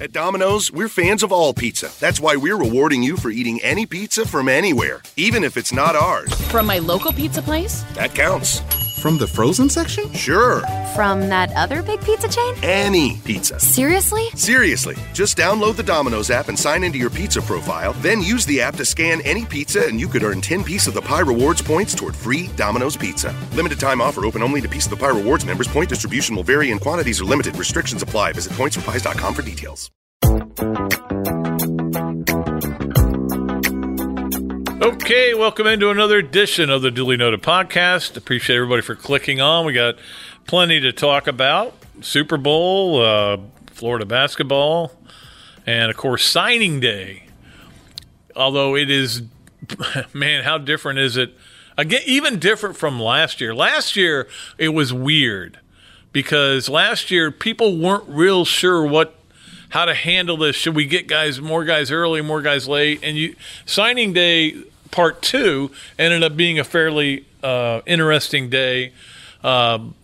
At Domino's, we're fans of all pizza. That's why we're rewarding you for eating any pizza from anywhere, even if it's not ours. From my local pizza place? That counts. From the frozen section? Sure. From that other big pizza chain? Any pizza. Seriously? Seriously. Just download the Domino's app and sign into your pizza profile. Then use the app to scan any pizza, and you could earn 10 Piece of the Pie Rewards points toward free Domino's pizza. Limited time offer open only to Piece of the Pie Rewards members. Point distribution will vary and quantities are limited. Restrictions apply. Visit pointsforpies.com for details. Okay, welcome into another edition of the Duly Noted podcast. Appreciate everybody for clicking on. We got plenty to talk about Super Bowl, uh, Florida basketball, and of course, signing day. Although it is, man, how different is it? Again, even different from last year. Last year, it was weird because last year people weren't real sure what how to handle this. Should we get guys more guys early, more guys late? And you signing day part two ended up being a fairly uh, interesting day um,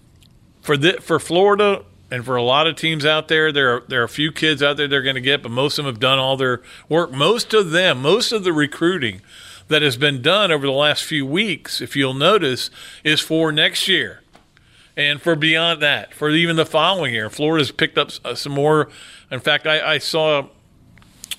for the, for Florida and for a lot of teams out there. There are there are a few kids out there they're going to get, but most of them have done all their work. Most of them, most of the recruiting that has been done over the last few weeks, if you'll notice, is for next year and for beyond that, for even the following year. Florida's picked up uh, some more. In fact, I, I saw,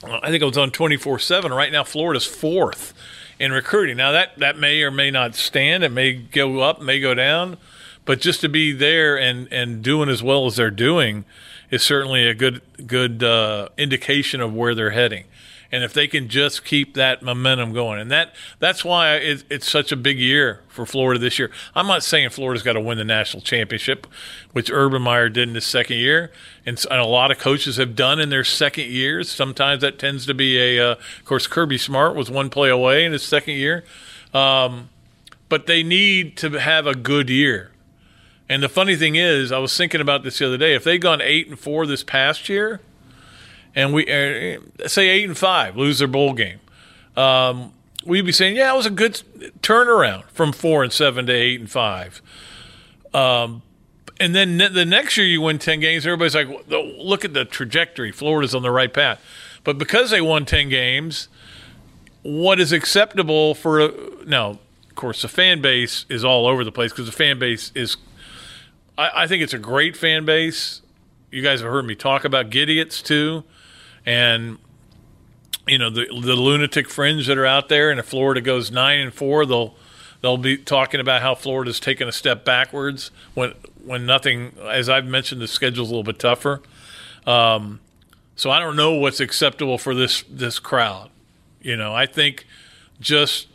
I think it was on 24 7. Right now, Florida's fourth in recruiting. Now, that, that may or may not stand. It may go up, may go down. But just to be there and, and doing as well as they're doing is certainly a good good uh, indication of where they're heading and if they can just keep that momentum going, and that that's why it, it's such a big year for Florida this year. I'm not saying Florida's got to win the national championship, which Urban Meyer did in his second year, and, and, a lot of coaches have done in their second years. Sometimes that tends to be a, uh, of course, Kirby Smart was one play away in his second year, um, but they need to have a good year. And the funny thing is, I was thinking about this the other day. If they'd gone eight and four this past year, and we uh, say eight and five lose their bowl game, um, we'd be saying, yeah, it was a good turnaround from four and seven to eight and five. Um, and then the next year you win 10 games, everybody's like, look at the trajectory. Florida's on the right path. But because they won 10 games, what is acceptable for a, now, of course, the fan base is all over the place because the fan base is, I, I, think it's a great fan base. You guys have heard me talk about Gidiots too and you know the the lunatic fringe that are out there. And if Florida goes nine and four, they'll they'll be talking about how Florida's taken a step backwards when when nothing. As I've mentioned, the schedule's a little bit tougher. Um, so I don't know what's acceptable for this this crowd. You know, I think just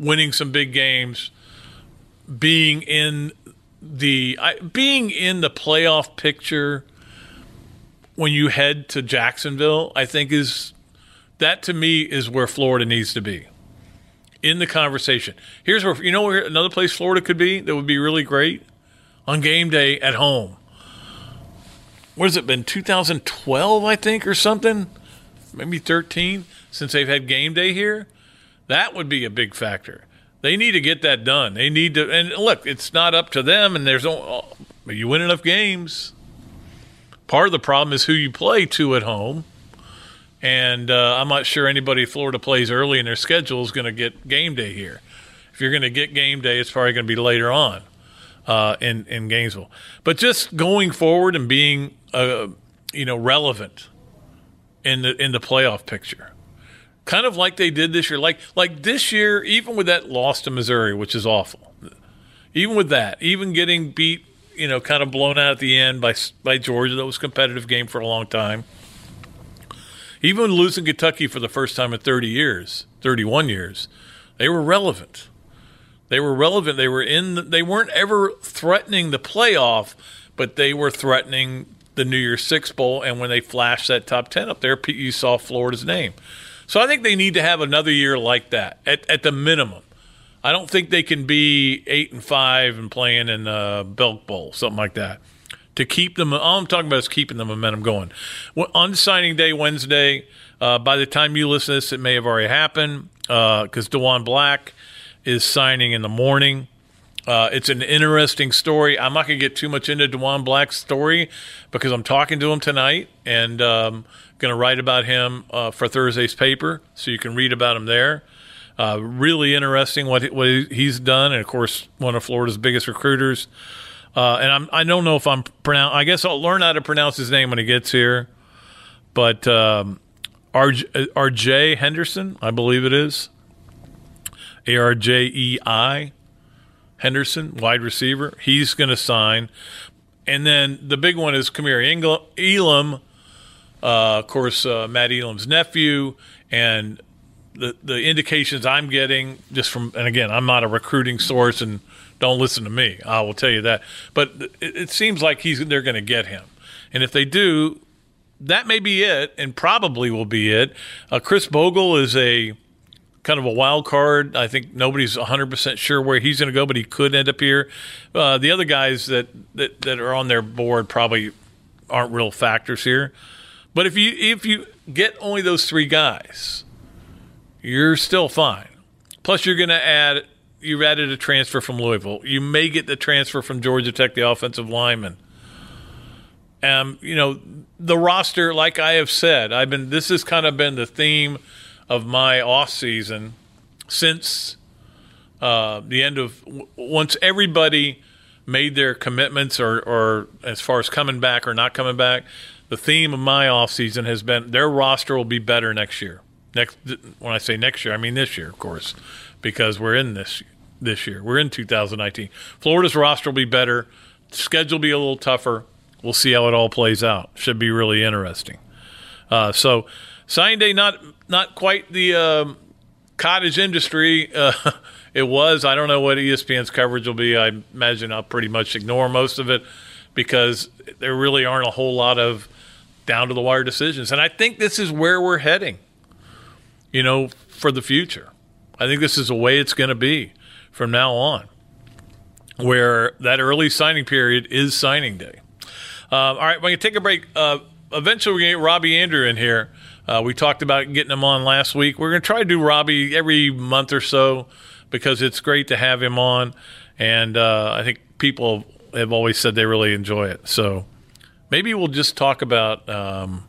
winning some big games, being in the I, being in the playoff picture when you head to Jacksonville, I think is that to me is where Florida needs to be in the conversation. Here's where you know where another place Florida could be that would be really great on game day at home. What has it been? 2012, I think, or something, maybe 13 since they've had game day here. That would be a big factor. They need to get that done. They need to, and look, it's not up to them. And there's no, you win enough games Part of the problem is who you play to at home. And uh, I'm not sure anybody Florida plays early in their schedule is going to get game day here. If you're going to get game day, it's probably going to be later on uh, in in Gainesville. But just going forward and being uh, you know relevant in the in the playoff picture, kind of like they did this year. Like like this year, even with that loss to Missouri, which is awful. Even with that, even getting beat you know, kind of blown out at the end by by Georgia. That was a competitive game for a long time. Even losing Kentucky for the first time in 30 years, 31 years, they were relevant. They were relevant. They were in. The, they weren't ever threatening the playoff, but they were threatening the New Year's Six bowl. And when they flashed that top ten up there, you saw Florida's name. So I think they need to have another year like that at, at the minimum. I don't think they can be eight and five and playing in the Belk Bowl, something like that. To keep them, all I'm talking about is keeping the momentum going. On signing day Wednesday, uh, by the time you listen to this, it may have already happened because uh, Diwun Black is signing in the morning. Uh, it's an interesting story. I'm not going to get too much into Diwun Black's story because I'm talking to him tonight and um, going to write about him uh, for Thursday's paper, so you can read about him there. Uh, really interesting what what he's done, and of course, one of Florida's biggest recruiters. Uh, and I'm, I don't know if I'm pronounce. I guess I'll learn how to pronounce his name when he gets here. But um, RJ, RJ Henderson, I believe it is. A R J E I Henderson, wide receiver. He's going to sign. And then the big one is Kaiir Elam, uh, of course, uh, Matt Elam's nephew. And the, the indications I'm getting just from, and again, I'm not a recruiting source and don't listen to me. I will tell you that. But it, it seems like he's they're going to get him. And if they do, that may be it, and probably will be it. Uh, Khris Bogle is a kind of a wild card. I think nobody's 100% sure where he's going to go, but he could end up here. Uh, the other guys that, that, that are on their board probably aren't real factors here. But if you if you get only those three guys, you're still fine. Plus, you're going to add you've added a transfer from Louisville. You may get the transfer from Georgia Tech, the offensive lineman. Um, you know, the roster, like I have said, I've been this has kind of been the theme of my off season since uh, the end of once everybody made their commitments or, or as far as coming back or not coming back, the theme of my off season has been their roster will be better next year. Next, when I say next year, I mean this year, of course, because we're in this this year. We're in 2019. Florida's roster will be better. Schedule will be a little tougher. We'll see how it all plays out. Should be really interesting. Uh, so, signing day not not quite the um, cottage industry uh, it was. I don't know what ESPN's coverage will be. I imagine I'll pretty much ignore most of it because there really aren't a whole lot of down to the wire decisions. And I think this is where we're heading. You know, for the future. I think this is the way it's going to be from now on, where that early signing period is signing day. Uh, all right, we're going to take a break. Uh, eventually, we're going to get Robbie Andreu in here. Uh, we talked about getting him on last week. We're going to try to do Robbie every month or so because it's great to have him on. And uh, I think people have always said they really enjoy it. So maybe we'll just talk about. Um,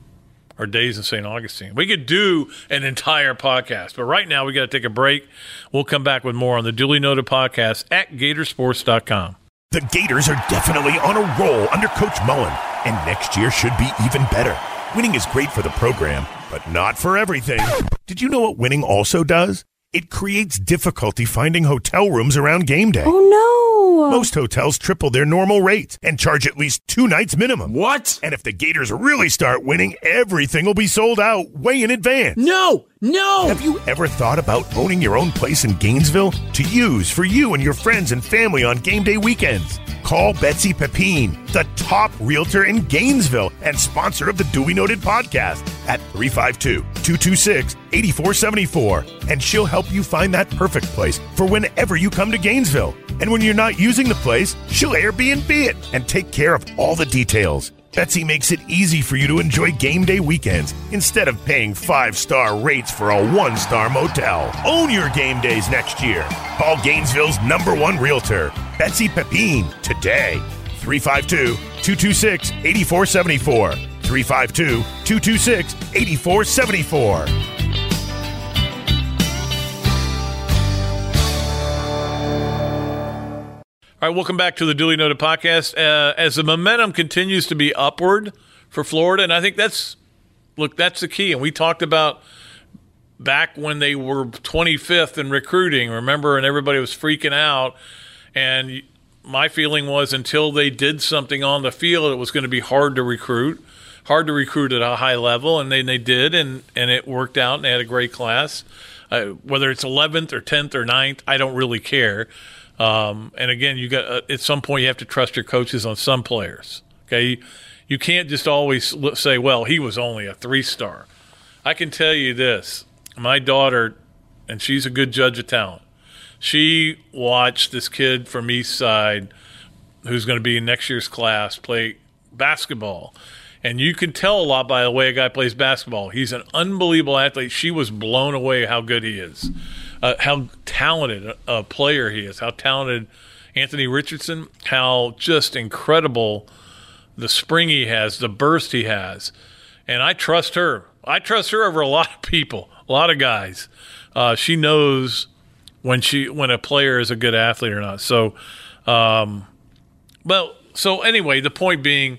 our days in St. Augustine. We could do an entire podcast, but right now we got to take a break. We'll come back with more on the duly noted podcast at Gatorsports.com. The Gators are definitely on a roll under Coach Mullen, and next year should be even better. Winning is great for the program, but not for everything. Did you know what winning also does? It creates difficulty finding hotel rooms around game day. Oh no! Most hotels triple their normal rates and charge at least two nights minimum. What? And if the Gators really start winning, everything will be sold out way in advance. No! No! Have you ever thought about owning your own place in Gainesville to use for you and your friends and family on game day weekends? Call Betsy Pepine, the top realtor in Gainesville and sponsor of the Duly Noted podcast at 352 226 8474. And she'll help you find that perfect place for whenever you come to Gainesville. And when you're not using the place, she'll Airbnb it and take care of all the details. Betsy makes it easy for you to enjoy game day weekends instead of paying five star rates for a one star motel. Own your game days next year. Call Gainesville's number one realtor, Betsy Pepine, today. 352 226 8474. 352 226 8474. All right, welcome back to the Duly Noted podcast. Uh, as the momentum continues to be upward for Florida, and I think that's look, that's the key. And we talked about back when they were 25th in recruiting, remember, and everybody was freaking out. And my feeling was until they did something on the field, it was going to be hard to recruit, hard to recruit at a high level, and then they did, and and it worked out, and they had a great class. Uh, whether it's 11th or 10th or 9th, I don't really care. Um, and again, you got uh, at some point you have to trust your coaches on some players. Okay, you can't just always say, "Well, he was only a three star." I can tell you this: my daughter, and she's a good judge of talent. She watched this kid from East Side, who's going to be in next year's class, play basketball. And you can tell a lot by the way a guy plays basketball. He's an unbelievable athlete. She was blown away how good he is uh, how talented a player he is, how talented Anthony Richardson, how just incredible the spring he has, the burst he has. And I trust her. I trust her over a lot of people, a lot of guys. Uh, she knows when she when a player is a good athlete or not. So, um, well, so anyway, the point being,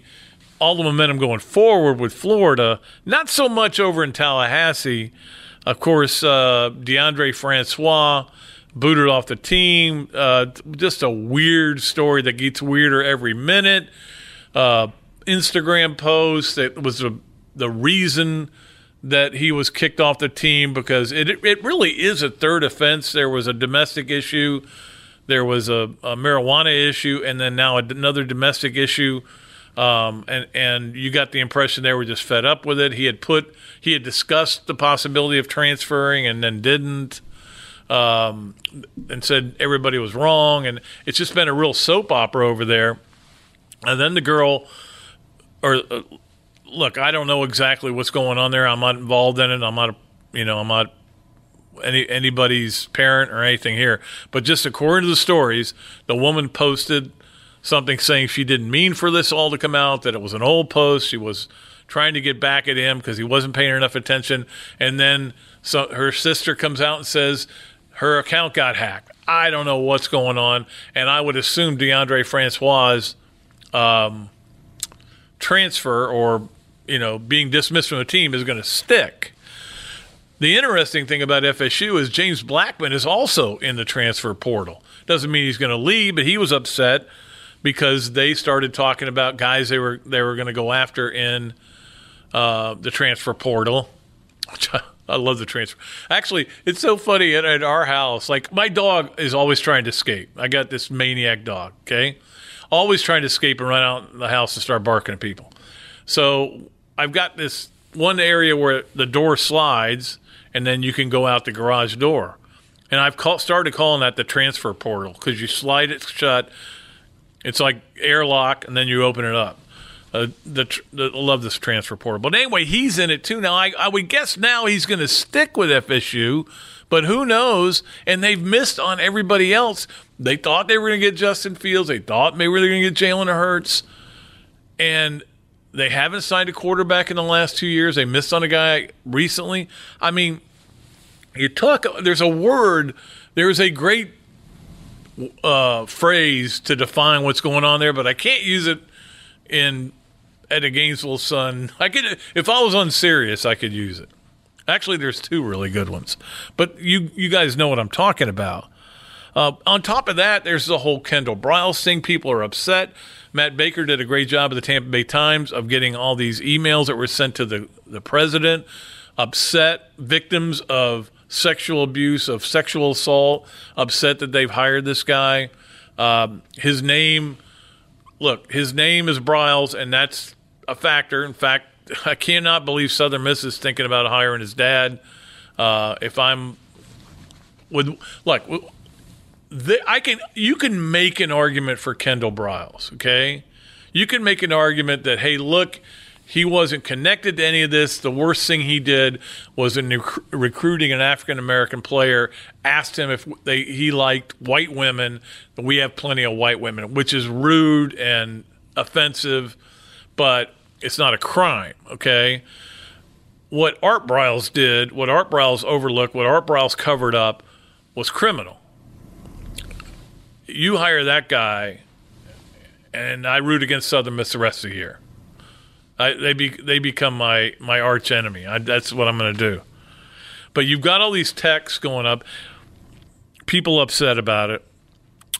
all the momentum going forward with Florida, not so much over in Tallahassee. Of course, uh, Deondre Francois booted off the team. Uh, just a weird story that gets weirder every minute. Uh, Instagram post that was a, the reason that he was kicked off the team because it it really is a third offense. There was a domestic issue, there was a, a marijuana issue, and then now another domestic issue. Um, and and you got the impression they were just fed up with it. He had put he had discussed the possibility of transferring and then didn't, um, and said everybody was wrong. And it's just been a real soap opera over there. And then the girl, or uh, look, I don't know exactly what's going on there. I'm not involved in it. I'm not, you know, I'm not any anybody's parent or anything here. But just according to the stories, the woman posted something saying she didn't mean for this all to come out, that it was an old post. She was trying to get back at him because he wasn't paying her enough attention. And then so her sister comes out and says her account got hacked. I don't know what's going on. And I would assume Deondre Francois' um, transfer or, you know, being dismissed from the team is going to stick. The interesting thing about FSU is James Blackman is also in the transfer portal. Doesn't mean he's going to leave, but he was upset because they started talking about guys they were they were going to go after in uh, the transfer portal. I love the transfer. Actually, it's so funny at, at, our house. Like my dog is always trying to escape. I got this maniac dog. Okay, always trying to escape and run out the house and start barking at people. So I've got this one area where the door slides, and then you can go out the garage door. And I've call, started calling that the transfer portal because you slide it shut it's like airlock, and then you open it up. Uh, the, the, I love this transfer portal. But anyway, he's in it too. Now, I, I would guess now he's going to stick with FSU, but who knows? And they've missed on everybody else. They thought they were going to get Justin Fields. They thought maybe they were going to get Jalen Hurts. And they haven't signed a quarterback in the last two years. They missed on a guy recently. I mean, you talk, there's a word, there's a great uh, phrase to define what's going on there, but I can't use it in at a Gainesville Sun. I could if I was on unserious, I could use it. Actually, there's two really good ones, but you you guys know what I'm talking about. Uh, on top of that, there's the whole Kendall Briles thing. People are upset. Matt Baker did a great job at the Tampa Bay Times of getting all these emails that were sent to the, the president, upset victims of sexual abuse, of sexual assault, upset that they've hired this guy. Um, his name, look, his name is Briles, and that's a factor. In fact, I cannot believe Southern Miss is thinking about hiring his dad. Uh, if I'm with, look, I can, you can make an argument for Kendall Briles, okay? You can make an argument that, hey, look, he wasn't connected to any of this. The worst thing he did was in rec- recruiting an African American player. Asked him if they, he liked white women. We have plenty of white women, which is rude and offensive, but it's not a crime. Okay. What Art Briles did, what Art Briles overlooked, what Art Briles covered up, was criminal. You hire that guy, and I root against Southern Miss the rest of the year. I, they be, they become my my arch enemy. I, that's what I'm going to do. But you've got all these texts going up, people upset about it,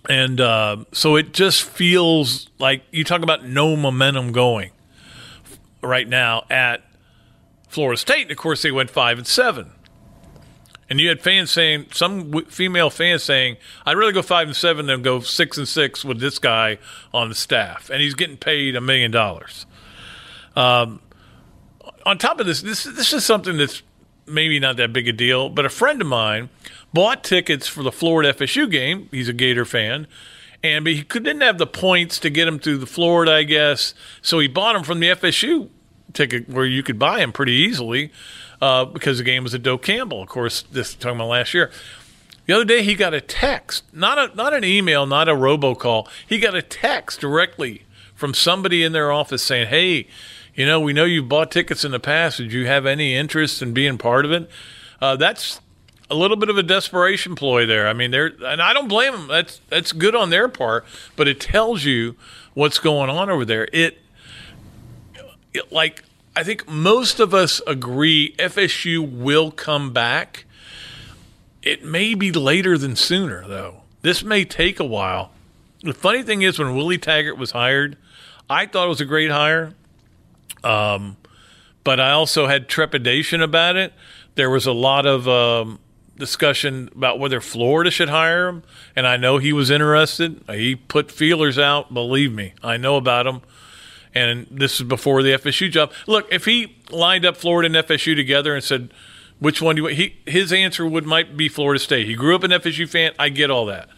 and uh, so it just feels like you talk about no momentum going right now at Florida State. And of course, they went five and seven. And you had fans saying, some female fans saying, I'd rather go five and seven than go six and six with this guy on the staff. And he's getting paid a million dollars. Um, on top of this, this this is something that's maybe not that big a deal, but a friend of mine bought tickets for the Florida FSU game. He's a Gator fan. And but he didn't have the points to get him to the Florida, I guess. So he bought them from the FSU ticket where you could buy them pretty easily uh, because the game was at Doak Campbell. Of course, this talking about last year. The other day he got a text, not a not an email, not a robocall. He got a text directly from somebody in their office saying, "Hey, you know, we know you've bought tickets in the past. Did you have any interest in being part of it?" Uh, that's a little bit of a desperation ploy there. I mean, they're and I don't blame them. That's that's good on their part, but it tells you what's going on over there. It, it like I think most of us agree FSU will come back. It may be later than sooner, though. This may take a while. The funny thing is, when Willie Taggart was hired, I thought it was a great hire. Um, but I also had trepidation about it. There was a lot of um, discussion about whether Florida should hire him, and I know he was interested. He put feelers out. Believe me, I know about him. And this is before the FSU job. Look, if he lined up Florida and FSU together and said, "Which one do you want?" He, his answer would might be Florida State. He grew up an FSU fan. I get all that,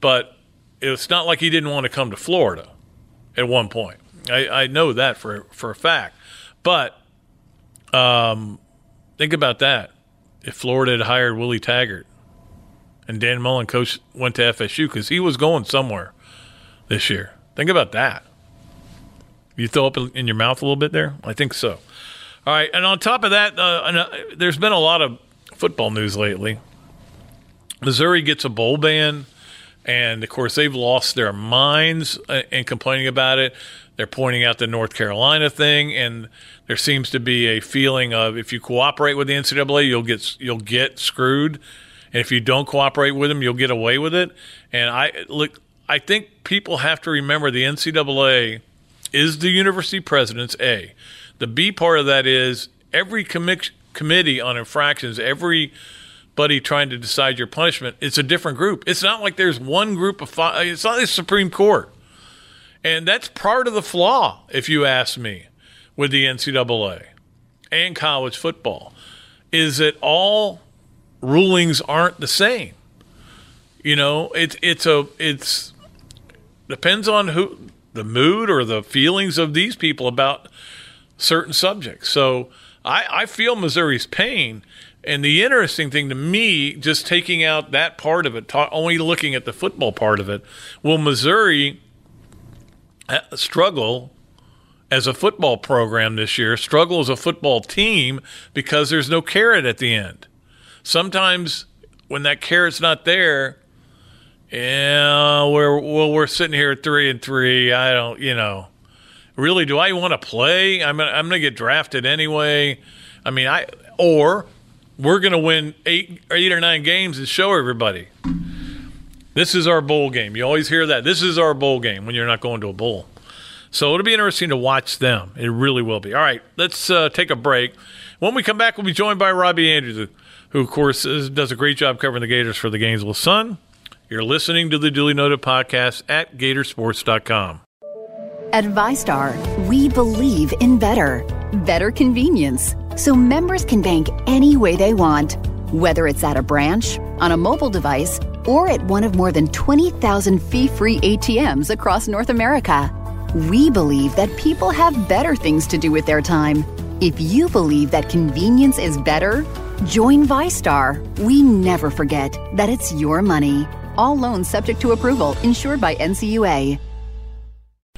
but it's not like he didn't want to come to Florida at one point. I, I know that for for a fact. But um, think about that if Florida had hired Willie Taggart and Dan Mullen coach went to FSU because he was going somewhere this year. Think about that. You throw up in your mouth a little bit there? I think so. All right, and on top of that, uh, uh, there's been a lot of football news lately. Missouri gets a bowl ban, and of course they've lost their minds uh, in complaining about it. They're pointing out the North Carolina thing, and there seems to be a feeling of if you cooperate with the NCAA, you'll get you'll get screwed, and if you don't cooperate with them, you'll get away with it. And I look, I think people have to remember the NCAA is the university president's A. The B part of that is every commi- committee on infractions, everybody trying to decide your punishment, it's a different group. It's not like there's one group of five. It's not the Supreme Court. And that's part of the flaw, if you ask me, with the NCAA and college football, is that all rulings aren't the same. You know, it's it's a it's depends on who the mood or the feelings of these people about certain subjects. So I, I feel Missouri's pain. And the interesting thing to me, just taking out that part of it, ta- only looking at the football part of it, will Missouri struggle as a football program this year, struggle as a football team because there's no carrot at the end. Sometimes when that carrot's not there, yeah, we're well, we're sitting here at three and three. I don't, you know, really, do I want to play? I'm gonna, I'm to get drafted anyway. I mean, I or we're to win eight, eight or nine games and show everybody this is our bowl game. You always hear that. This is our bowl game when you're not going to a bowl. So it'll be interesting to watch them. It really will be. All right, let's uh, take a break. When we come back, we'll be joined by Robbie Andrews, who, of course, is, does a great job covering the Gators for the Gainesville Sun. You're listening to the Duly Noted podcast at Gatorsports.com. At VyStar, we believe in better, better convenience, so members can bank any way they want, whether it's at a branch, on a mobile device or at one of more than 20,000 fee free ATMs across North America. We believe that people have better things to do with their time. If you believe that convenience is better, join VyStar. We never forget that it's your money. All loans subject to approval, insured by NCUA.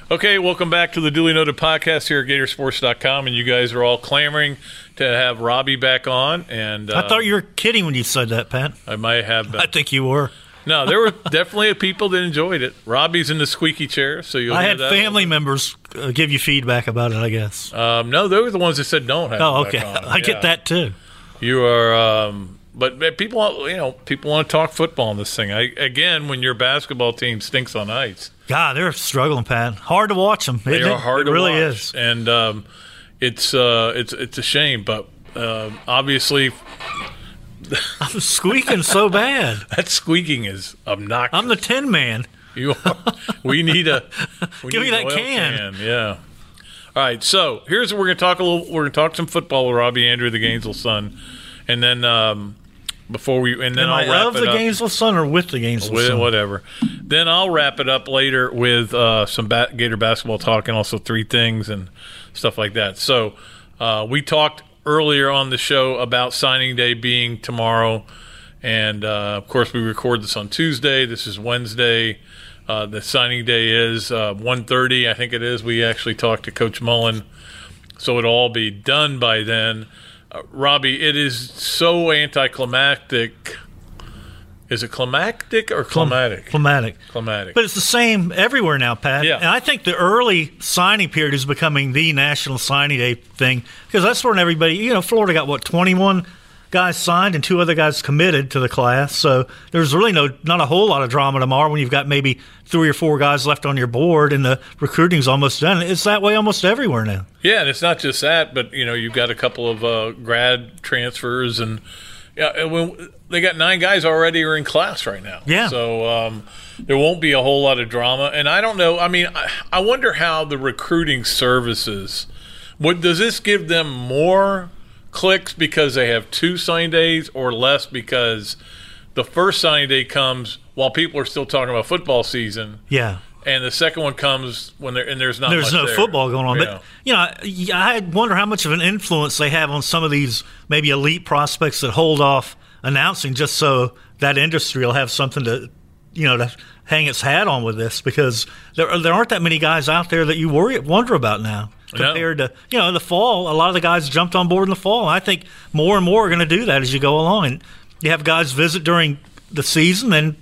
Okay, welcome back to the Duly Noted podcast here at Gatorsports.com, and you guys are all clamoring to have Robbie back on. And uh, I thought you were kidding when you said that, Pat. I might have. Been. I think you were. No, there were definitely people that enjoyed it. Robbie's in the squeaky chair, so you'll. I had family members uh, give you feedback about it. I guess. Um, no, they were the ones that said don't have. Oh, okay. I get that too. You are, um, but, people, you know, people want to talk football in this thing. I, again, when your basketball team stinks on ice, God, they're struggling, Pat. Hard to watch them. They are it? hard it really watch. is. and um, it's uh, it's it's a shame, but uh, obviously I'm squeaking so bad. that squeaking is obnoxious. I'm the Tin Man. You are. We need a. We Give me need an that oil can. Yeah. All right. So here's what we're going to talk a little. We're going to talk some football with Robbie Andreu, the Gainesville Sun, and then um, before we and then Am I'll I wrap of it the up. Gainesville Sun or with the Gainesville with Sun? whatever. Then I'll wrap it up later with uh, some ba- Gator basketball talk and also three things and stuff like that. So uh, we talked earlier on the show about signing day being tomorrow, And uh, of course, we record this on Tuesday. This is Wednesday. Uh, the signing day is uh, 1.30, I think it is. We actually talked to Coach Mullen, so it'll all be done by then. Uh, Robbie, it is so anticlimactic. Is it climactic or climatic? Climatic. Climatic. But it's the same everywhere now, Pat. Yeah. And I think the early signing period is becoming the national signing day thing because that's when everybody, you know, Florida got what, 21 guys signed and two other guys committed to the class. So there's really no, not a whole lot of drama tomorrow when you've got maybe three or four guys left on your board and the recruiting's almost done. It's that way almost everywhere now. Yeah, and it's not just that, but you know, you've got a couple of uh, grad transfers, and yeah, and when, they got nine guys already are in class right now. Yeah. So um, there won't be a whole lot of drama, and I don't know. I mean, I, I wonder how the recruiting services. What does this give them more clicks because they have two sign days, or less because the first signing day comes while people are still talking about football season, Yeah. and the second one comes when there and there's not There's no there. football going on. Yeah. But, you know, I, I wonder how much of an influence they have on some of these maybe elite prospects that hold off announcing just so that industry will have something to, you know, to hang its hat on with this because there, there aren't that many guys out there that you worry wonder about now. Compared to you know the fall, a lot of the guys jumped on board in the fall. I think more and more are going to do that as you go along, and you have guys visit during the season and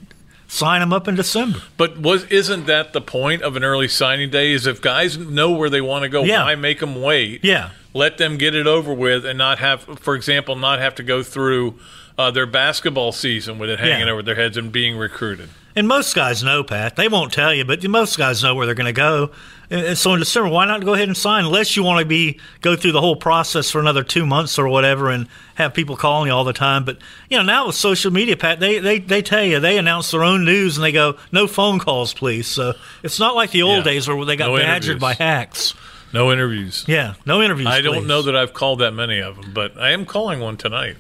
sign them up in December. But was isn't that the point of an early signing day? Is if guys know where they want to go, Yeah. why make them wait? Yeah. let them get it over with, and not have, for example, not have to go through uh, their basketball season with it hanging Yeah. over their heads and being recruited. And most guys know, Pat. They won't tell you, but most guys know where they're going to go. And so in December, why not go ahead and sign? Unless you want to be go through the whole process for another two months or whatever, and have people calling you all the time. But you know, now with social media, Pat, they they, they tell you they announce their own news and they go, no phone calls, please. So it's not like the old Yeah. days where they got No badgered interviews. by hacks. No interviews. Yeah, no interviews. I don't know that I've called that many of them, but I am calling one tonight.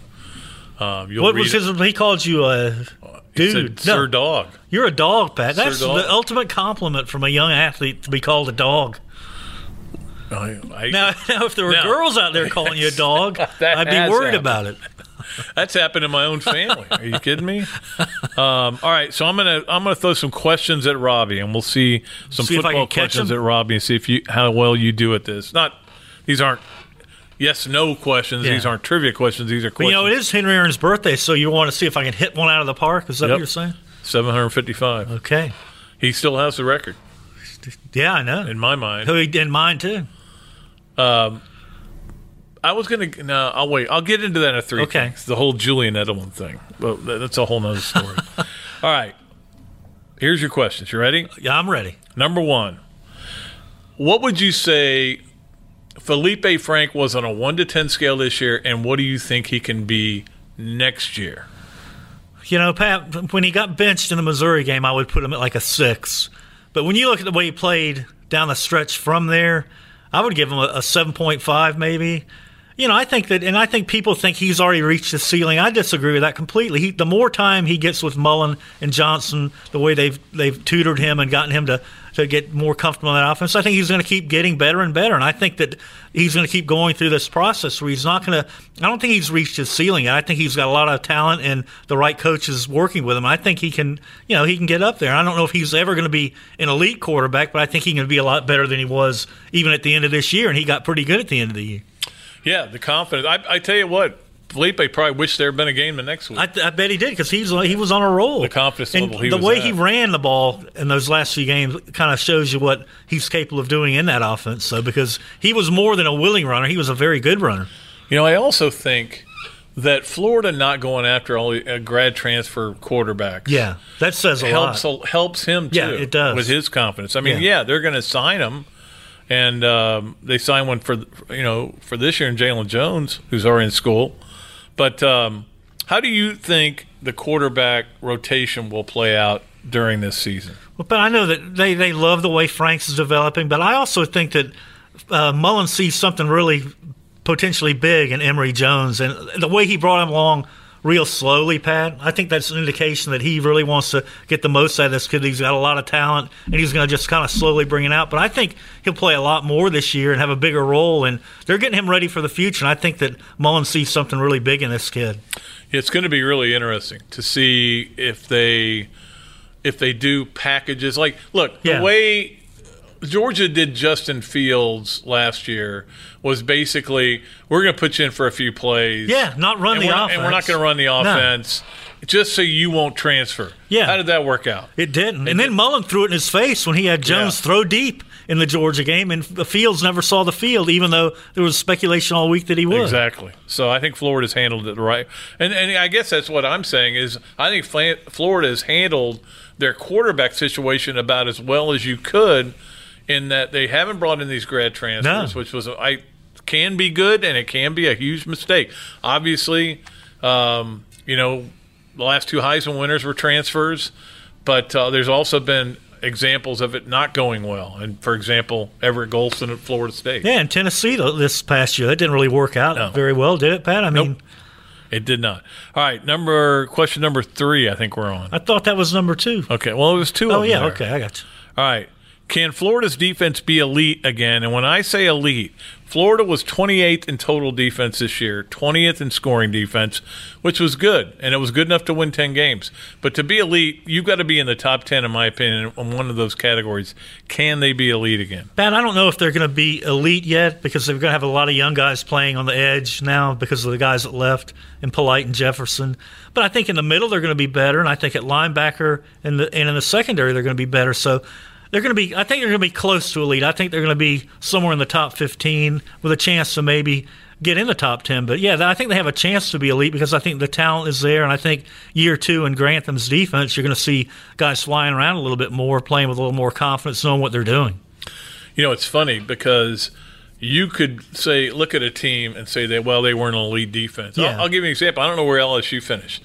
Um, you'll What was it. his? He called you a He dude. said, Sir Dog. you're a dog, Pat. That's Dog. the ultimate compliment from a young athlete to be called a dog. I, I- Now, now if there were Now- girls out there calling you a dog, I'd be worried happened. about it. That's happened in my own family. Are you kidding me? Um, all right, so I'm gonna I'm gonna throw some questions at Robbie, and we'll see some See football questions at Robbie, and see if you how well you do at this. Not these aren't yes no questions. Yeah. These aren't trivia questions. These are But questions. you know, it is Henry Aaron's birthday, so you want to see if I can hit one out of the park? Is that Yep. what you're saying? 755. Okay. He still has the record Yeah, I know. in my mind. Who in mine too. Um, I was gonna no. I'll wait. I'll get into that in a three. Okay. things. The whole Julian Edelman thing. Well, that's a whole nother story. all right. Here's your questions. You ready? Yeah, I'm ready. Number one, what would you say Feleipe Frank was on a 1 to 10 scale this year, and what do you think he can be next year? You know, Pat, when he got benched in the Missouri game, I would put him at like a six. But when you look at the way he played down the stretch from there, I would give him a, a 7.5 maybe. You know, I think that, and I think people think he's already reached the ceiling. I disagree with that completely. He, the more time he gets with Mullen and Johnson, the way they've they've tutored him and gotten him to to get more comfortable in that offense, I think he's going to keep getting better and better. And I think that he's going to keep going through this process where he's not going to. I don't think he's reached his ceiling. I think he's got a lot of talent and the right coaches working with him. I think he can, you know, he can get up there. I don't know if he's ever going to be an elite quarterback, but I think he can be a lot better than he was even at the end of this year. And he got pretty good at the end of the year. Yeah, the confidence. I, I tell you what, Feleipe probably wished there had been a game the next week. I, I bet he did because he's he was on a roll. The confidence and level he the way at. he ran the ball in those last few games kind of shows you what he's capable of doing in that offense. So because he was more than a willing runner, he was a very good runner. you know, I also think that Florida not going after all the uh, grad transfer quarterbacks. Yeah, that says a helps lot. helps him too. Yeah, it does. with his confidence. I mean, Yeah. yeah, they're going to sign him, and um, they signed one for you know for this year in Jalen Jones, who's already in school. But um, how do you think the quarterback rotation will play out during this season? Well, but I know that they, they love the way Franks is developing, but I also think that uh, Mullen sees something really potentially big in Emory Jones, and the way he brought him along real slowly, Pat. I think that's an indication that he really wants to get the most out of this kid. He's got a lot of talent, and he's going to just kind of slowly bring it out. But I think he'll play a lot more this year and have a bigger role, and they're getting him ready for the future. And I think that Mullen sees something really big in this kid. It's going to be really interesting to see if they if they do packages like look Yeah. the way Georgia did Justin Fields last year was basically we're going to put you in for a few plays. Yeah, not run the offense. and we're not going to run the No. offense just so you won't transfer. Yeah. how did that work out? It didn't. and then Mullen threw it in his face when he had Jones Yeah. throw deep in the Georgia game, and the Fields never saw the field, even though there was speculation all week that he would. Exactly. So I think Florida's handled it right, and and I guess that's what I'm saying is I think Fla- Florida has handled their quarterback situation about as well as you could, in that they haven't brought in these grad transfers, No. which was I can be good and it can be a huge mistake. Obviously, um, you know, the last two Heisman winners were transfers, but uh, there's also been examples of it not going well. And for example, Everett Golson at Florida State. Yeah, in Tennessee this past year, that didn't really work out No. very well, did it, Pat? I mean, Nope. It did not. All right, number question number three. I think we're on. I thought that was number two. Okay, well it was two. Oh yeah, there. okay, I got you. All right. Can Florida's defense be elite again? And when I say elite, Florida was 28th in total defense this year, 20th in scoring defense, which was good, and it was good enough to win 10 games. But to be elite, you've got to be in the top 10, in my opinion, in one of those categories. Can they be elite again? Pat, I don't know if they're going to be elite yet because they're going to have a lot of young guys playing on the edge now because of the guys that left and Polite and Jefferson. But I think in the middle they're going to be better, and I think at linebacker and, the, and in the secondary they're going to be better. So they're going to be. I think they're going to be close to elite. I think they're going to be somewhere in the top 15 with a chance to maybe get in the top 10. But yeah, I think they have a chance to be elite because I think the talent is there, and I think year two in Grantham's defense, you're going to see guys flying around a little bit more, playing with a little more confidence, knowing what they're doing. You know, it's funny because you could say, look at a team and say that, well, they weren't an elite defense. Yeah. I'll, I'll give you an example. I don't know where LSU finished.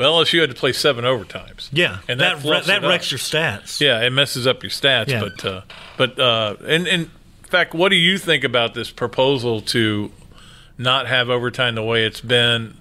Well, LSU had to play seven overtimes. Yeah, and that that that, wrecks your stats. Yeah, it messes up your stats. Yeah. But uh, but uh, and, and in fact, what do you think about this proposal to not have overtime the way it's been?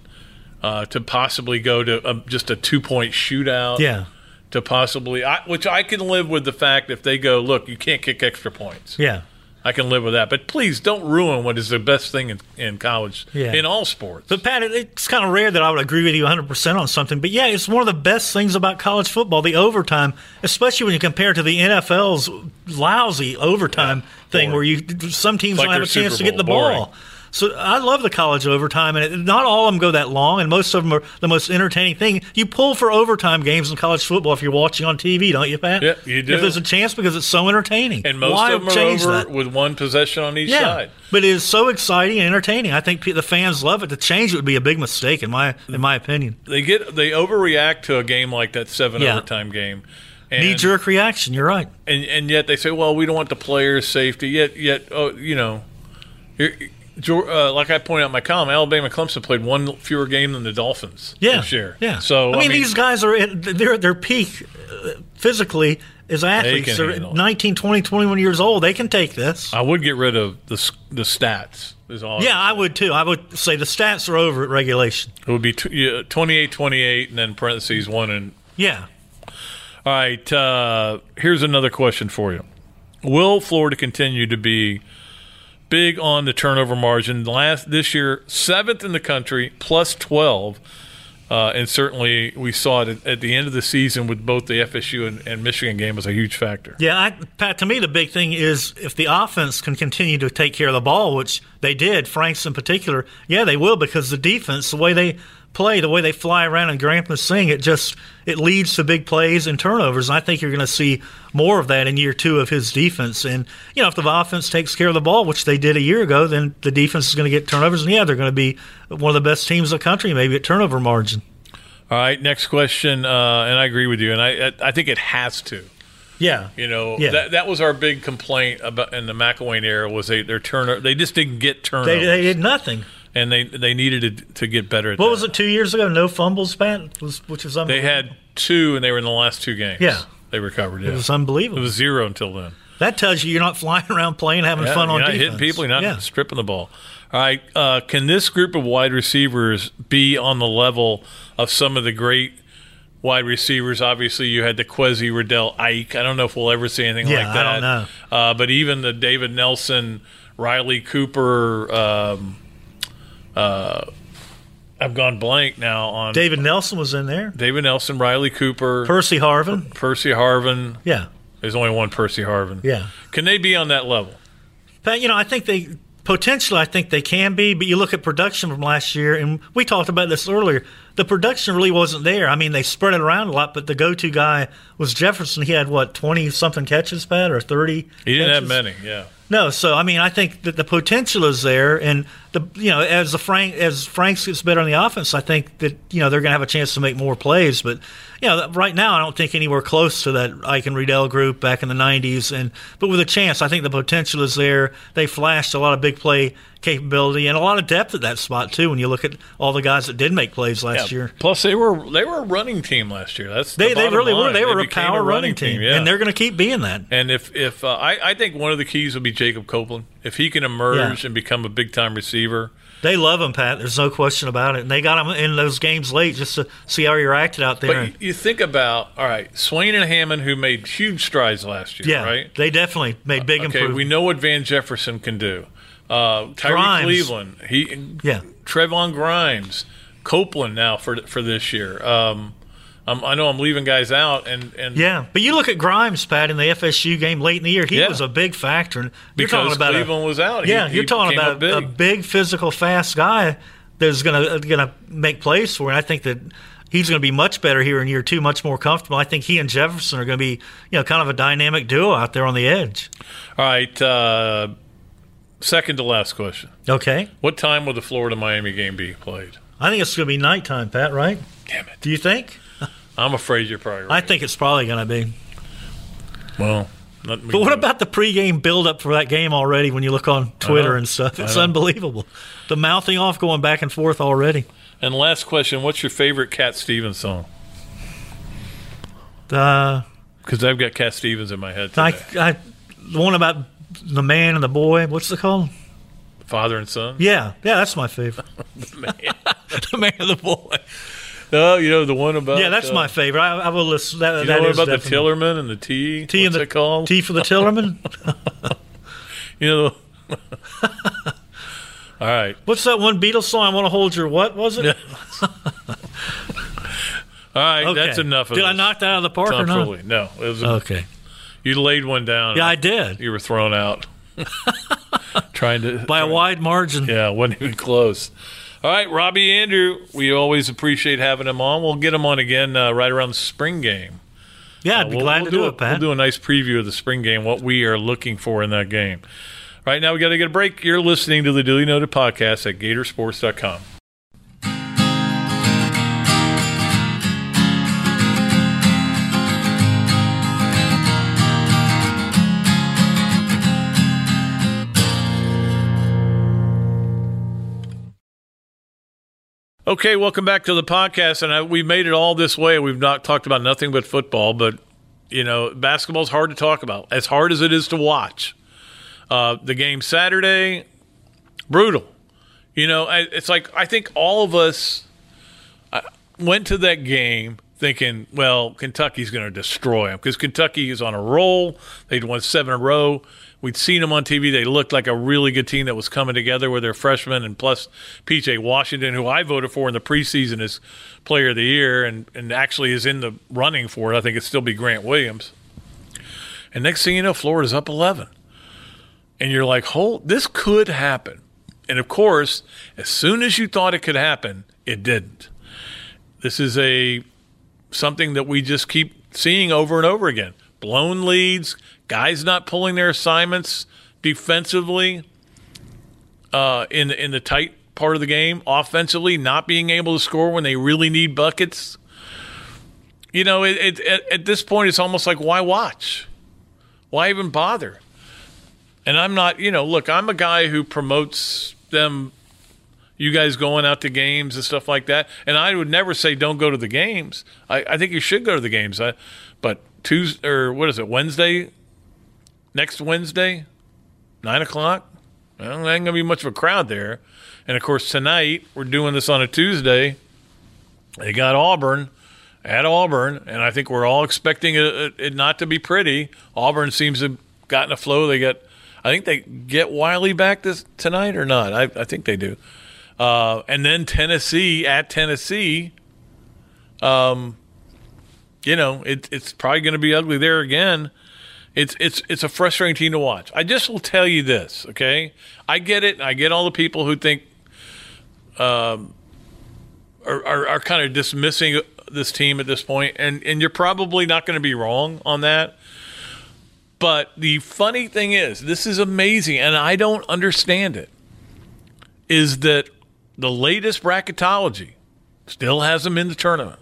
Uh, to possibly go to a, just a two point shootout. Yeah. To possibly, I, which I can live with the fact if they go, look, you can't kick extra points. Yeah. I can live with that. But please don't ruin what is the best thing in, in college, Yeah. in all sports. But Pat, it's kind of rare that I would agree with you 100% on something. But yeah, it's one of the best things about college football, the overtime, especially when you compare it to the NFL's lousy overtime thing where you some teams Like don't have a chance to get the Bowl, ball. So I love the college overtime, and it, not all of them go that long, and most of them are the most entertaining thing. You pull for overtime games in college football if you're watching on TV, don't you, Pat? Yeah, you do. If there's a chance because it's so entertaining. and most Why of them are over that? with one possession on each Yeah, side. but it is so exciting and entertaining. I think the fans love it. To change it would be a big mistake, in my in my opinion. They get they overreact to a game like that seven Yeah. overtime game. Knee jerk reaction. You're right. and and yet they say, well, we don't want the players' safety. Yet yet oh, you know, you're- uh, like I pointed out in my column, Alabama Clemson played one fewer game than the Dolphins Yeah, this year. yeah. So I mean, these guys are at their their peak uh, physically as athletes. They're handle it. 19, 20, 21 years old. They can take this. I would get rid of the the stats. Is all. yeah, I would too. I would say the stats are over at regulation. It would be t- 28 28 and then parentheses one and Yeah. All right. Uh, here's another question for you. Will Florida continue to be big on the turnover margin? Last this year, seventh in the country, plus twelve, uh, and certainly we saw it at, the end of the season with both the FSU and, and Michigan game was a huge factor. Yeah, I, Pat. To me, the big thing is if the offense can continue to take care of the ball, which they did, Franks in particular. Yeah, they will because the defense, the way they play, the way they fly around, and Grantham is saying it just it leads to big plays and turnovers. And I think you're going to see more of that in year two of his defense. And you know, if the offense takes care of the ball, which they did a year ago, then the defense is going to get turnovers. And yeah, they're going to be one of the best teams in the country, maybe at turnover margin. All right. Next question, uh, and I agree with you, and I I- think it has to. Yeah, You know, Yeah. that that was our big complaint about in the McElwain era was they their turnover they just didn't get turnovers, they, they did nothing. And they they needed to, to get better at What that. was it two years ago? No fumbles, Pat, was which was unbelievable. They had two, and they were in the last two games. Yeah. they recovered. It Yeah, was unbelievable. it was zero until then. That tells you you're not flying around playing, having Yeah, fun on defense. hitting people. You're not Yeah. stripping the ball. All right. Uh, can this group of wide receivers be on the level of some of the great wide receivers? Obviously, you had the Quezzy Reidel Ike. I don't know if we'll ever see anything Yeah, like I that. don't know. Uh, but even the David Nelson, Riley Cooper. Um, uh, I've gone blank now on David Nelson was in there. David Nelson, Riley Cooper, Percy Harvin. Percy Harvin. Yeah, There's only one Percy Harvin. yeah. Can they be on that level? Pat, you know, I think they potentially, I think they can be. But you look at production from last year, and we talked about this earlier. The production really wasn't there. I mean, they spread it around a lot, but the go-to guy was Jefferson. He had what twenty something catches, Pat, or thirty? He didn't have many. Yeah. No, so I mean, I think that the potential is there, and the you know as the Frank as Franks gets better on the offense, I think that you know they're going to have a chance to make more plays. But you know, right now, I don't think anywhere close to that Ike and Reidel group back in the '90s. And but with a chance, I think the potential is there. They flashed a lot of big play capability and a lot of depth at that spot too. When you look at all the guys that did make plays last year. Plus, they were they were a running team last year. That's the They, they bottom really were. line. They were a power running team, yeah. and they're going to keep being that. And if if uh, I I think one of the keys will be Jacob Copeland. If he can emerge Yeah. and become a big time receiver, They love him, Pat. There's no question about it. And they got him in those games late just to see how he reacted out there. but you, think about all right, Swain and Hammond, who made huge strides last year, yeah, right? they definitely made big Okay, improvements. we know what Van Jefferson can do. Uh, Tyree Grimes. Cleveland, he Yeah. Trevon Grimes, Copeland now for for this year. Um, I'm, I know I'm leaving guys out, and and Yeah, but you look at Grimes, Pat, in the FSU game late in the year. He Yeah. was a big factor. And you're because talking about Cleveland a, was out, yeah, he you're talking about up a, big. big physical, fast guy that's gonna gonna make plays for. And I think that he's going to be much better here in year two, much more comfortable. I think he and Jefferson are going to be you know kind of a dynamic duo out there on the edge. All right. Uh, second to last question. Okay, What time will the Florida Miami game be played? I think it's going to be nighttime, Pat. Right? Damn it. Do you think? I'm afraid you're probably right. I think it's probably going to be. well, But what about the pregame buildup for that game already when you look on Twitter and stuff? It's unbelievable. The mouthing off going back and forth already. And last question: What's your favorite Cat Stevens song? Uh, Because I've got Cat Stevens in my head I, today. I, the one about the man and the boy. What's it called? Father and son. Yeah, yeah, that's my favorite. the man and the boy. No, you know the one about. Yeah, that's uh, my favorite. I, I will listen. That, You that know what about the Tillerman and the tea? Tea What's and the called? Tea for the Tillerman. You know. All right. What's that one Beatles song? I want to hold your what was it? All right. Okay. That's enough of Did I knock that out of the park or not? No. It was a- Okay. You laid one down. Yeah, I did You were thrown out. Trying to by a wide margin. Yeah, wasn't even close. All right, Robbie Andreu, we always appreciate having him on. We'll get him on again uh, right around the spring game. Yeah, I'd Uh, be we'll- glad we'll to do a- it, Pat. We'll do a nice preview of the spring game, what we are looking for in that game. Right now, we got to get a break. You're listening to the Dooley Noted podcast at Gatorsports.com. Okay, welcome back to the podcast. And I, we made it all this way. We've not talked about nothing but football, but you know, basketball's hard to talk about, as hard as it is to watch. Uh, the game Saturday, brutal. You know, I- it's like I think all of us uh, went to that game thinking, well, Kentucky's going to destroy them because Kentucky is on a roll. They'd won seven in a row. We'd seen them on TV. They looked like a really good team that was coming together with their freshmen and plus PJ Washington, who I voted for in the preseason as player of the year and, and actually is in the running for it. I think it'd still be Grant Williams. And next thing you know, Florida's up 11. And you're like, hold, this could happen. And of course, as soon as you thought it could happen, it didn't. This is a something that we just keep seeing over and over again. Blown leads, guys not pulling their assignments defensively uh, in in the tight part of the game, offensively not being able to score when they really need buckets. You know, it, it, at, at this point, it's almost like why watch? Why even bother? And I'm not, you know, look, I'm a guy who promotes them you guys going out to games and stuff like that. And I would never say don't go to the games. I, I think you should go to the games. I, but Tuesday or what is it? Wednesday, next Wednesday, nine o'clock. Well, there ain't to be much of a crowd there. And of course, tonight we're doing this on a Tuesday. They got Auburn at Auburn, and I think we're all expecting it, it not to be pretty. Auburn seems to have gotten a flow. They got, I think they get Wiley back this tonight or not. I, I think they do. Uh, and then Tennessee at Tennessee. Um, you know, it, it's probably going to be ugly there again. It's it's it's a frustrating team to watch. I just will tell you this, okay? I get it. I get all the people who think um, are, are, are kind of dismissing this team at this point, and and you're probably not going to be wrong on that. But the funny thing is, this is amazing, and I don't understand it. Is that the latest bracketology still has them in the tournament?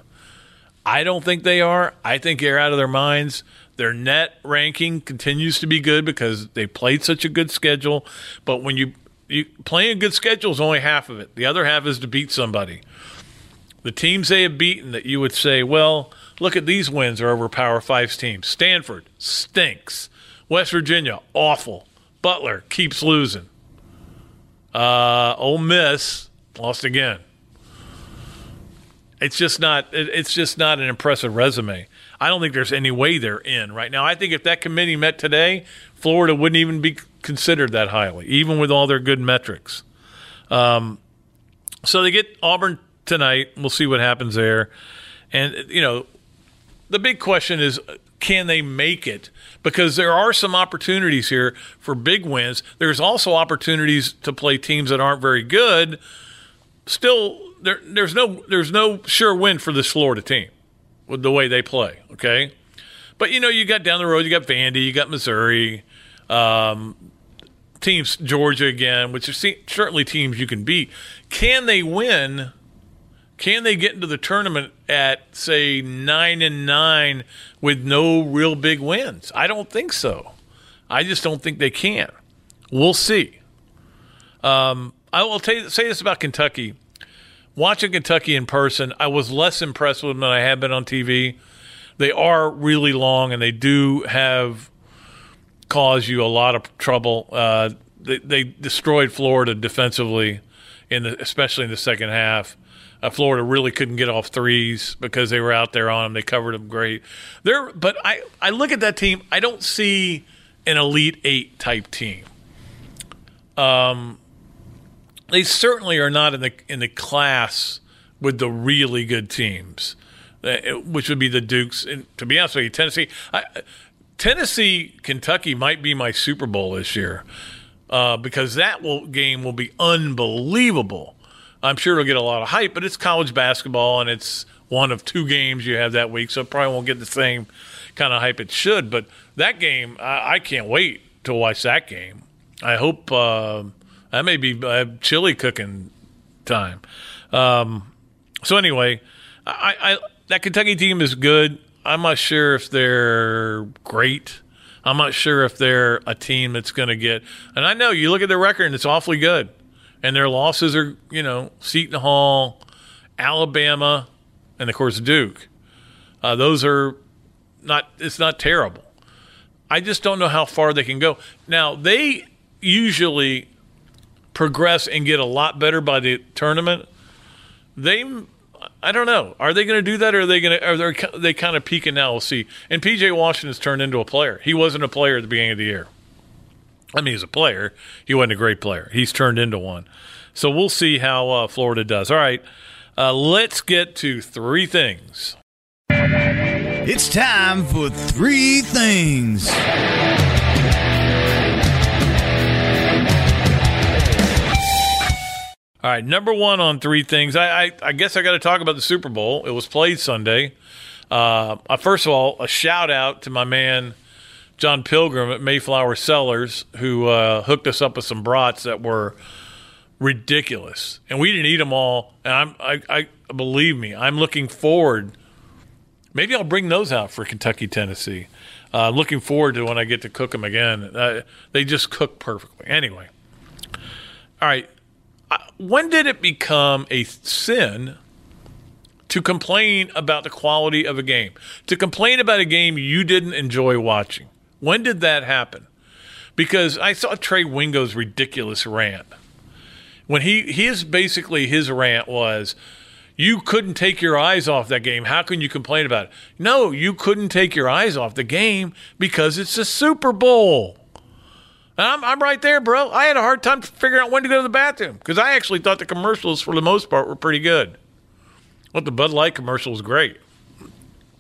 I don't think they are. I think they're out of their minds. Their net ranking continues to be good because they played such a good schedule. But when you, you playing a good schedule is only half of it. The other half is to beat somebody. The teams they have beaten that you would say, well, look at these wins are over Power Five's teams. Stanford stinks. West Virginia awful. Butler keeps losing. Uh, Ole Miss lost again. It's just not. It's just not an impressive resume. I don't think there's any way they're in right now. I think if that committee met today, Florida wouldn't even be considered that highly, even with all their good metrics. Um, so they get Auburn tonight. We'll see what happens there. And, you know, the big question is can they make it? Because there are some opportunities here for big wins. There's also opportunities to play teams that aren't very good. Still, there, there's no there's no sure win for this Florida team with the way they play. Okay, but you know you got down the road, you got Vandy, you got Missouri, um, teams Georgia again, which are certainly teams you can beat. Can they win? Can they get into the tournament at say nine and nine with no real big wins? I don't think so. I just don't think they can. We'll see. Um, I will you, say this about Kentucky watching Kentucky in person, I was less impressed with them than I have been on TV. They are really long, and they do have caused you a lot of trouble. Uh, they, they, destroyed Florida defensively, in the, especially in the second half. Uh, Florida really couldn't get off threes because they were out there on them. They covered them great. There, but I, I look at that team. I don't see an elite eight type team. Um, they certainly are not in the in the class with the really good teams, uh, which would be the Dukes. And to be honest with you, Tennessee, I, Tennessee, Kentucky might be my Super Bowl this year uh, because that will, game will be unbelievable. I'm sure it'll get a lot of hype, but it's college basketball and it's one of two games you have that week, so it probably won't get the same kind of hype it should. But that game, I, I can't wait to watch that game. I hope. Uh, that may be uh, chili cooking time. Um, so anyway, I, I, that Kentucky team is good. I'm not sure if they're great. I'm not sure if they're a team that's going to get. And I know you look at their record and it's awfully good, and their losses are you know Seton Hall, Alabama, and of course Duke. Uh, those are not. It's not terrible. I just don't know how far they can go. Now they usually progress and get a lot better by the tournament, they I don't know. Are they going to do that, or are they going to? Are they, they kind of peaking now? We'll see. And PJ Washington's turned into a player. He wasn't a player at the beginning of the year. I mean, he's a player. He wasn't a great player. He's turned into one. So we'll see how uh, Florida does. All right, uh, let's get to three things. It's time for three things. All right, number one on three things. I I, I guess I got to talk about the Super Bowl. It was played Sunday. Uh, uh, first of all, a shout out to my man John Pilgrim at Mayflower Cellars, who uh, hooked us up with some brats that were ridiculous, and we didn't eat them all. And I'm I, I believe me, I'm looking forward. Maybe I'll bring those out for Kentucky, Tennessee. Uh, looking forward to when I get to cook them again. Uh, they just cook perfectly. Anyway, all right when did it become a sin to complain about the quality of a game? To complain about a game you didn't enjoy watching? When did that happen? because I saw Trey Wingo's ridiculous rant. When he his basically his rant was you couldn't take your eyes off that game. How can you complain about it? No, you couldn't take your eyes off the game because it's a Super Bowl. I'm, I'm right there, bro. I had a hard time figuring out when to go to the bathroom because I actually thought the commercials, for the most part, were pretty good. Well, the Bud Light commercial was great.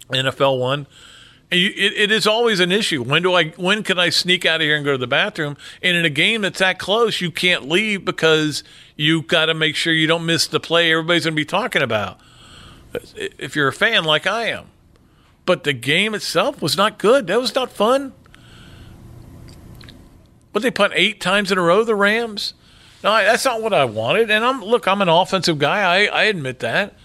NFL one. It, it is always an issue. When do I? When can I sneak out of here and go to the bathroom? And in a game that's that close, you can't leave because you got to make sure you don't miss the play everybody's going to be talking about. If you're a fan like I am, but the game itself was not good. That was not fun. But they punt eight times in a row. The Rams. No, that's not what I wanted. And I'm look. I'm an offensive guy. I, I admit that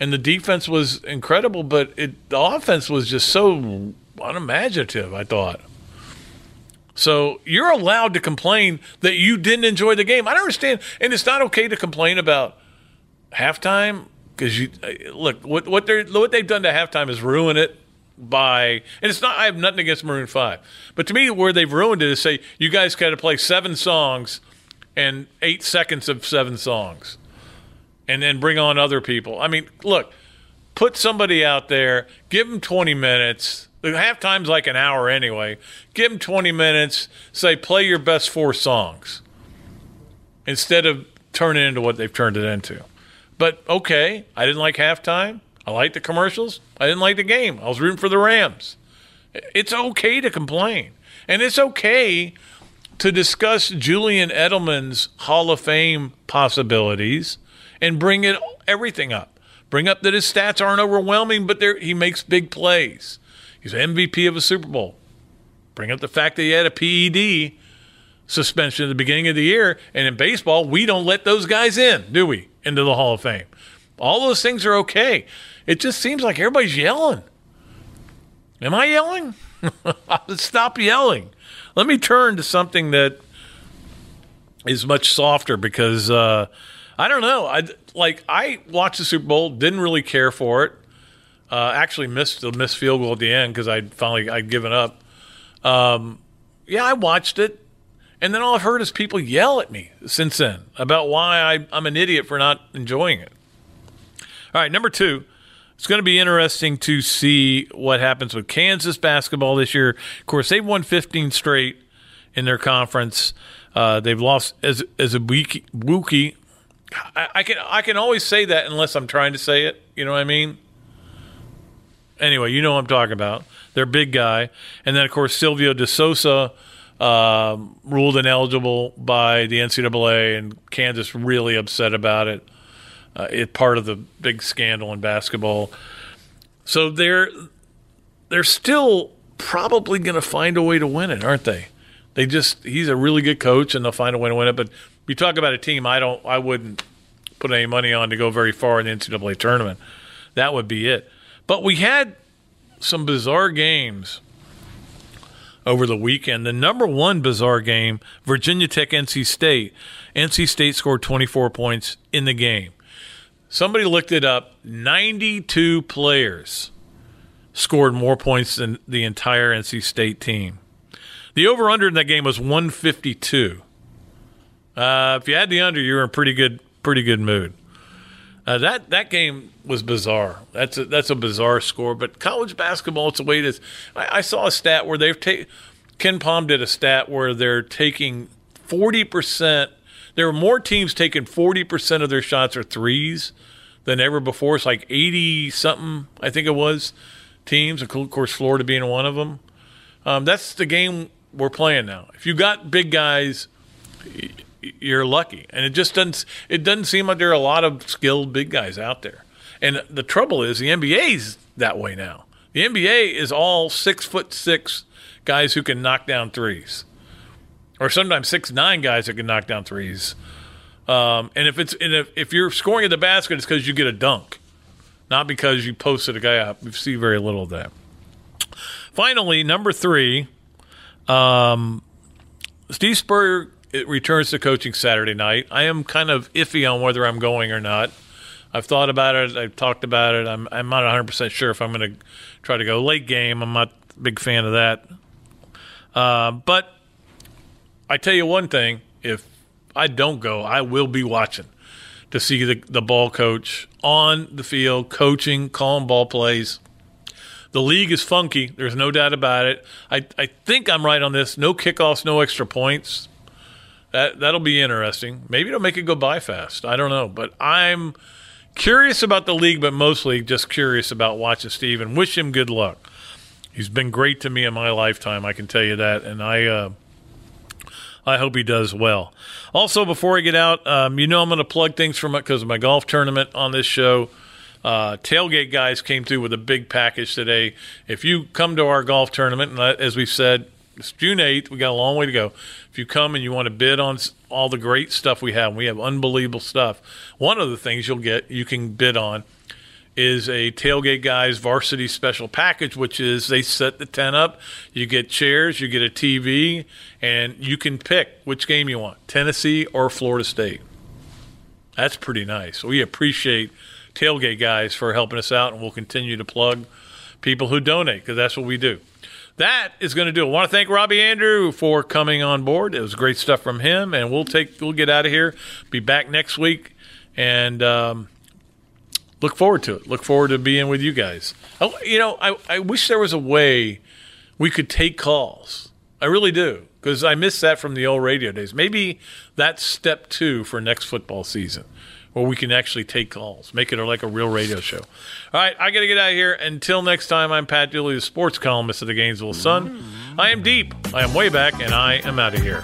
and the defense was incredible, but it the offense was just so unimaginative. I thought. So you're allowed to complain that you didn't enjoy the game. I don't understand, and it's not okay to complain about halftime because you uh, look what what they what they've done to halftime is ruin it by and it's not I have nothing against Maroon Five, but to me where they've ruined it is say you guys got to play seven songs and eight seconds of seven songs and then bring on other people. I mean, look, put somebody out there, give them 20 minutes. The Halftime's like an hour anyway. Give them 20 minutes, say, play your best four songs instead of turn it into what they've turned it into. But okay, I didn't like halftime. I liked the commercials. I didn't like the game. I was rooting for the Rams. It's okay to complain. And it's okay to discuss Julian Edelman's Hall of Fame possibilities and bring it everything up. Bring up that his stats aren't overwhelming, but he makes big plays. He's MVP of a Super Bowl. Bring up the fact that he had a PED suspension at the beginning of the year. And in baseball, we don't let those guys in, do we? Into the Hall of Fame. All those things are okay. It just seems like everybody's yelling. Am I yelling? Stop yelling. Let me turn to something that is much softer because uh, I don't know. I like I watched the Super Bowl, didn't really care for it. Uh, actually missed the missed field goal at the end because I finally I'd given up. Um, yeah, I watched it, and then all I've heard is people yell at me since then about why I, I'm an idiot for not enjoying it. All right, number two. It's going to be interesting to see what happens with Kansas basketball this year. Of course, they've won 15 straight in their conference. Uh, they've lost as Azubuike I, I, can I can always say that unless I'm trying to say it. You know what I mean? Anyway, you know what I'm talking about. Their big guy, and then of course Silvio De Sousa um, ruled ineligible by the NCAA, and Kansas really upset about it. Uh, it part of the big scandal in basketball. So they're they're still probably going to find a way to win it, aren't they? They just he's a really good coach, and they'll find a way to win it. But you talk about a team I don't I wouldn't put any money on to go very far in the NCAA tournament. That would be it. But we had some bizarre games over the weekend. The number one bizarre game, Virginia Tech NC State. NC State scored 24 points in the game. Somebody looked it up. 92 players scored more points than the entire NC State team. The over under in that game was 152. Uh, if you had the under, you were in pretty good, pretty good mood. Uh, that that game was bizarre. That's a, that's a bizarre score. But college basketball, it's the way it is. I, I saw a stat where they've taken. KenPom did a stat where they're taking forty percent. There are more teams taking forty percent of their shots are threes than ever before. It's like eighty something, I think it was, teams. Of course, Florida being one of them. Um, that's the game we're playing now. If you got big guys you're lucky. And it just doesn't it doesn't seem like there are a lot of skilled big guys out there. And the trouble is the NBA's that way now. The NBA is all six foot six guys who can knock down threes, or sometimes six nine guys that can knock down threes. Um, and if it's and if, if you're scoring at the basket, it's because you get a dunk, not because you posted a guy up. We see very little of that. Finally, number three, um, Steve Spurrier returns to coaching Saturday night. I am kind of iffy on whether I'm going or not. I've thought about it. I've talked about it. I'm I'm not 100 percent sure if I'm going to try to go late game. I'm not a big fan of that. Uh, but I tell you one thing: if I don't go, I will be watching to see the the ball coach on the field, coaching, calling ball plays. The league is funky. There's no doubt about it. I, I think I'm right on this. No kickoffs, no extra points. That that'll be interesting. Maybe it'll make it go by fast. I don't know, but I'm curious about the league, but mostly just curious about watching Steve and wish him good luck. He's been great to me in my lifetime. I can tell you that, and I uh, I hope he does well. Also, before I get out, um, you know I'm going to plug things from because of my golf tournament on this show. Uh, tailgate guys came through with a big package today. If you come to our golf tournament, and as we said, it's June 8th. We got a long way to go. If you come and you want to bid on all the great stuff we have, we have unbelievable stuff. One of the things you'll get, you can bid on, is a tailgate guys varsity special package, which is they set the tent up, you get chairs, you get a TV, and you can pick which game you want, Tennessee or Florida State. That's pretty nice. We appreciate tailgate guys for helping us out, and we'll continue to plug people who donate because that's what we do. That is going to do. I want to thank Robbie Andreu for coming on board. It was great stuff from him, and we'll take we'll get out of here. Be back next week, and um, look forward to it. Look forward to being with you guys. I, you know, I, I wish there was a way we could take calls. I really do because I miss that from the old radio days. Maybe that's step two for next football season where we can actually take calls, make it like a real radio show. All right, I got to get out of here. Until next time, I'm Pat Dooley, the sports columnist of the Gainesville Sun. I am deep, I am way back, and I am out of here.